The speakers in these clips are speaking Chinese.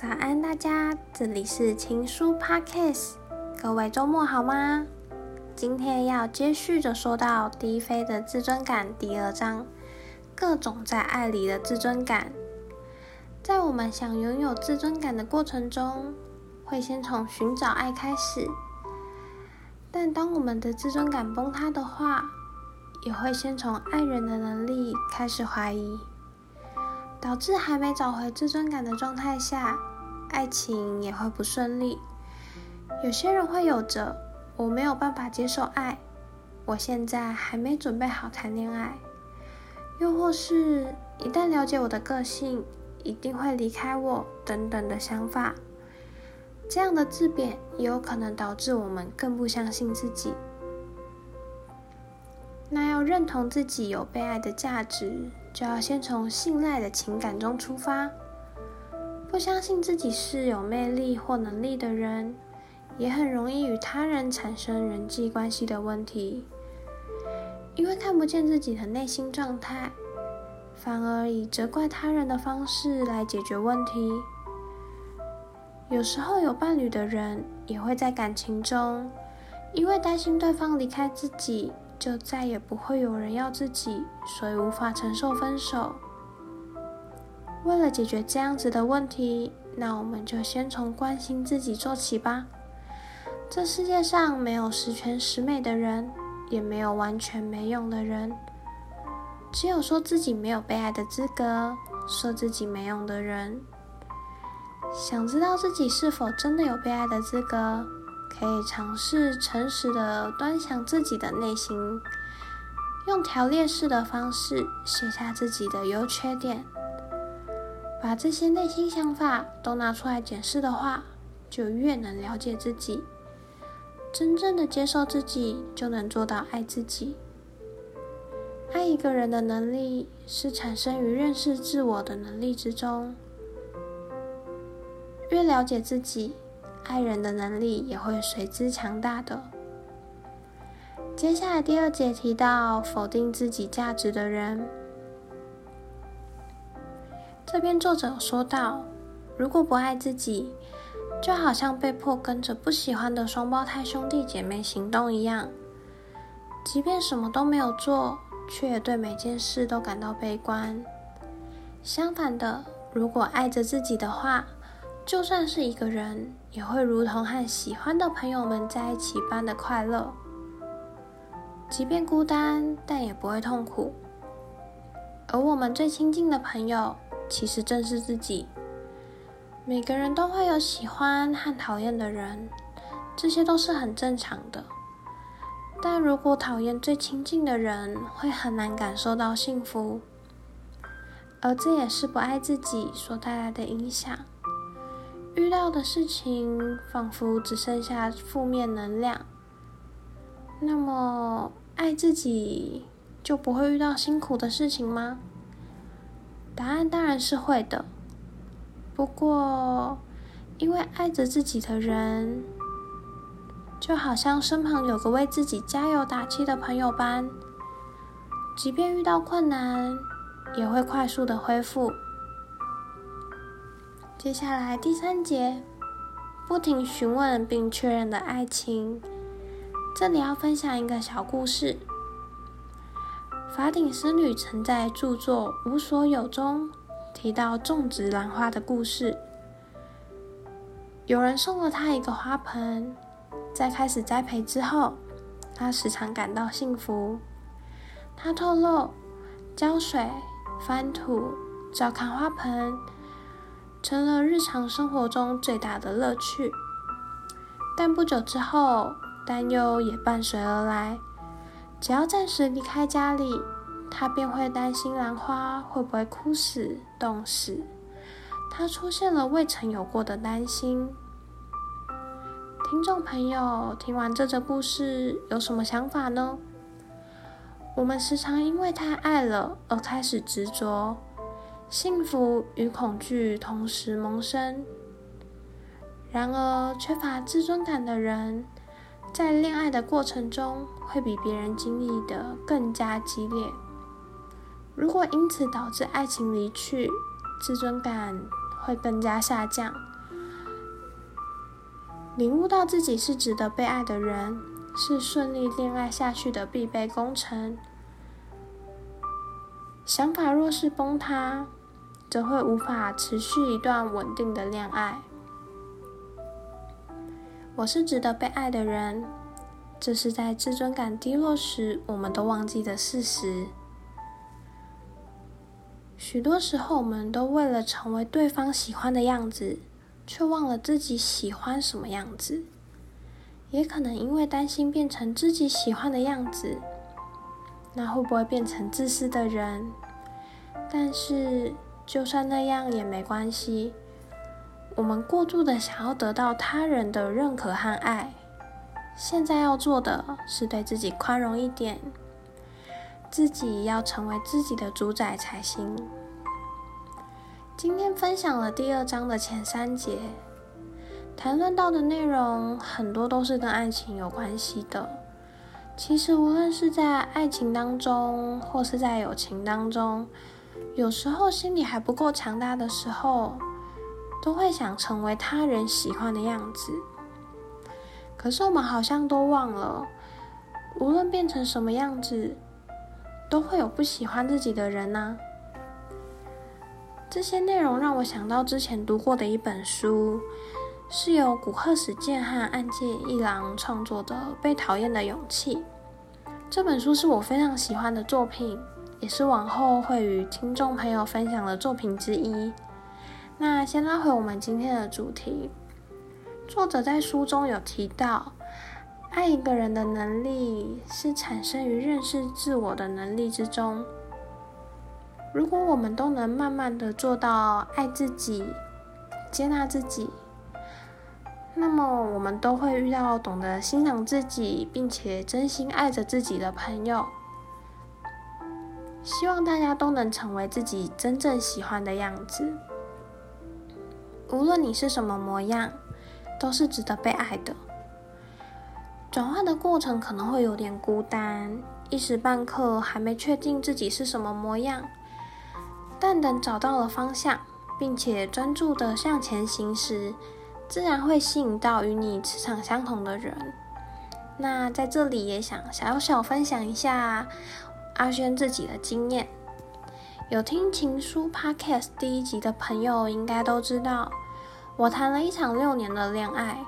早安，大家，这里是情书 Podcast，各位周末好吗？今天要接续着说到低飞的自尊感第二章，各种在爱里的自尊感。在我们想拥有自尊感的过程中，会先从寻找爱开始，但当我们的自尊感崩塌的话，也会先从爱人的能力开始怀疑。导致还没找回自尊感的状态下，爱情也会不顺利。有些人会有着“我没有办法接受爱”，“我现在还没准备好谈恋爱”，又或是一旦了解我的个性，一定会离开我等等的想法。这样的自贬也有可能导致我们更不相信自己。那要认同自己有被爱的价值，就要先从信赖的情感中出发。不相信自己是有魅力或能力的人，也很容易与他人产生人际关系的问题。因为看不见自己的内心状态，反而以责怪他人的方式来解决问题。有时候有伴侣的人，也会在感情中，因为担心对方离开自己。就再也不会有人要自己，所以无法承受分手。为了解决这样子的问题，那我们就先从关心自己做起吧。这世界上没有十全十美的人，也没有完全没用的人，只有说自己没有被爱的资格，说自己没用的人。想知道自己是否真的有被爱的资格？可以尝试诚实的端详自己的内心，用条列式的方式写下自己的优缺点，把这些内心想法都拿出来检视的话，就越能了解自己，真正的接受自己，就能做到爱自己。爱一个人的能力是产生于认识自我的能力之中，越了解自己。爱人的能力也会随之强大的。接下来第二节提到否定自己价值的人，这边作者说到，如果不爱自己，就好像被迫跟着不喜欢的双胞胎兄弟姐妹行动一样，即便什么都没有做，却也对每件事都感到悲观。相反的，如果爱着自己的话，就算是一个人，也会如同和喜欢的朋友们在一起般的快乐。即便孤单，但也不会痛苦。而我们最亲近的朋友，其实正是自己。每个人都会有喜欢和讨厌的人，这些都是很正常的。但如果讨厌最亲近的人，会很难感受到幸福。而这也是不爱自己所带来的影响。遇到的事情仿佛只剩下负面能量，那么爱自己就不会遇到辛苦的事情吗？答案当然是会的。不过，因为爱着自己的人，就好像身旁有个为自己加油打气的朋友般，即便遇到困难，也会快速的恢复。接下来第三节，不停询问并确认的爱情。这里要分享一个小故事。法顶僧侣曾在著作《无所有》中提到种植兰花的故事。有人送了他一个花盆，在开始栽培之后，他时常感到幸福。他透露，浇水、翻土、照看花盆。成了日常生活中最大的乐趣，但不久之后，担忧也伴随而来。只要暂时离开家里，他便会担心兰花会不会枯死、冻死。他出现了未曾有过的担心。听众朋友，听完这则故事，有什么想法呢？我们时常因为太爱了而开始执着。幸福与恐惧同时萌生。然而，缺乏自尊感的人，在恋爱的过程中会比别人经历的更加激烈。如果因此导致爱情离去，自尊感会更加下降。领悟到自己是值得被爱的人，是顺利恋爱下去的必备工程。想法若是崩塌，则会无法持续一段稳定的恋爱。我是值得被爱的人，这是在自尊感低落时我们都忘记的事实。许多时候，我们都为了成为对方喜欢的样子，却忘了自己喜欢什么样子。也可能因为担心变成自己喜欢的样子，那会不会变成自私的人？但是，就算那样也没关系。我们过度的想要得到他人的认可和爱，现在要做的是对自己宽容一点，自己要成为自己的主宰才行。今天分享了第二章的前三节。谈论到的内容很多都是跟爱情有关系的。其实无论是在爱情当中，或是在友情当中，有时候心里还不够强大的时候，都会想成为他人喜欢的样子。可是我们好像都忘了，无论变成什么样子，都会有不喜欢自己的人呐。这些内容让我想到之前读过的一本书。是由古贺史健和岸见一郎创作的《被讨厌的勇气》这本书是我非常喜欢的作品，也是往后会与听众朋友分享的作品之一。那先拉回我们今天的主题，作者在书中有提到，爱一个人的能力是产生于认识自我的能力之中。如果我们都能慢慢的做到爱自己、接纳自己。那么，我们都会遇到懂得欣赏自己，并且真心爱着自己的朋友。希望大家都能成为自己真正喜欢的样子。无论你是什么模样，都是值得被爱的。转换的过程可能会有点孤单，一时半刻还没确定自己是什么模样。但等找到了方向，并且专注的向前行时，自然会吸引到与你磁场相同的人。那在这里也想小小分享一下阿轩自己的经验。有听情书 Podcast 第一集的朋友应该都知道，我谈了一场六年的恋爱，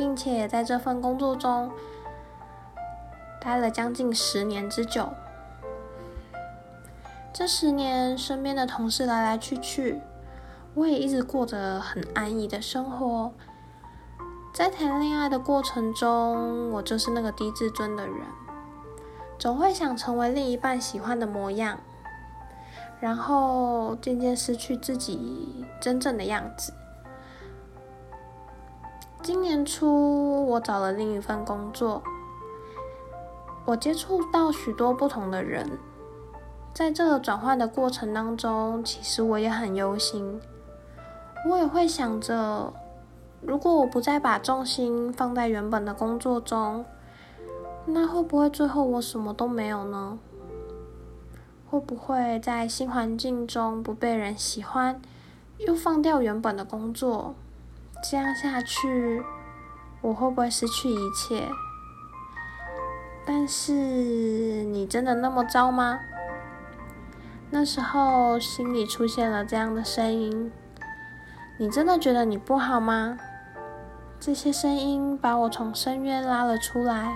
并且在这份工作中待了将近十年之久。这十年，身边的同事来来去去。我也一直过着很安逸的生活，在谈恋爱的过程中，我就是那个低自尊的人，总会想成为另一半喜欢的模样，然后渐渐失去自己真正的样子。今年初，我找了另一份工作，我接触到许多不同的人，在这个转换的过程当中，其实我也很忧心。我也会想着，如果我不再把重心放在原本的工作中，那会不会最后我什么都没有呢？会不会在新环境中不被人喜欢，又放掉原本的工作？这样下去，我会不会失去一切？但是，你真的那么糟吗？那时候心里出现了这样的声音。你真的觉得你不好吗？这些声音把我从深渊拉了出来，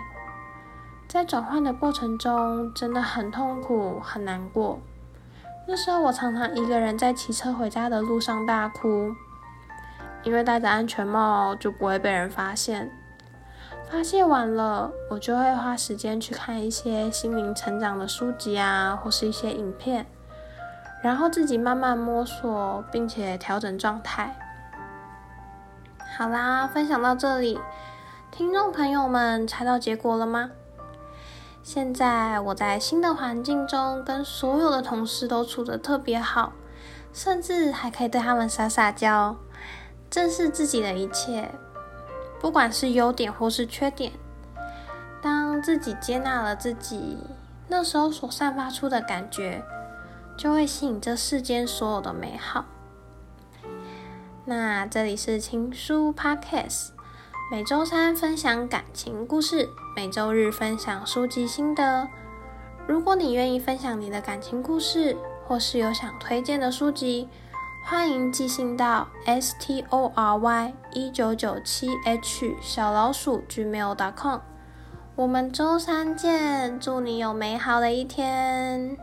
在转换的过程中真的很痛苦、很难过。那时候我常常一个人在骑车回家的路上大哭，因为戴着安全帽就不会被人发现。发泄完了，我就会花时间去看一些心灵成长的书籍啊，或是一些影片。然后自己慢慢摸索，并且调整状态。好啦，分享到这里，听众朋友们猜到结果了吗？现在我在新的环境中，跟所有的同事都处得特别好，甚至还可以对他们撒撒娇，正视自己的一切，不管是优点或是缺点。当自己接纳了自己，那时候所散发出的感觉。就会吸引这世间所有的美好。那这里是情书 Podcast，每周三分享感情故事，每周日分享书籍心得。如果你愿意分享你的感情故事，或是有想推荐的书籍，欢迎寄信到 s t o r y 一九九七 h 小老鼠 gmail.com。我们周三见，祝你有美好的一天。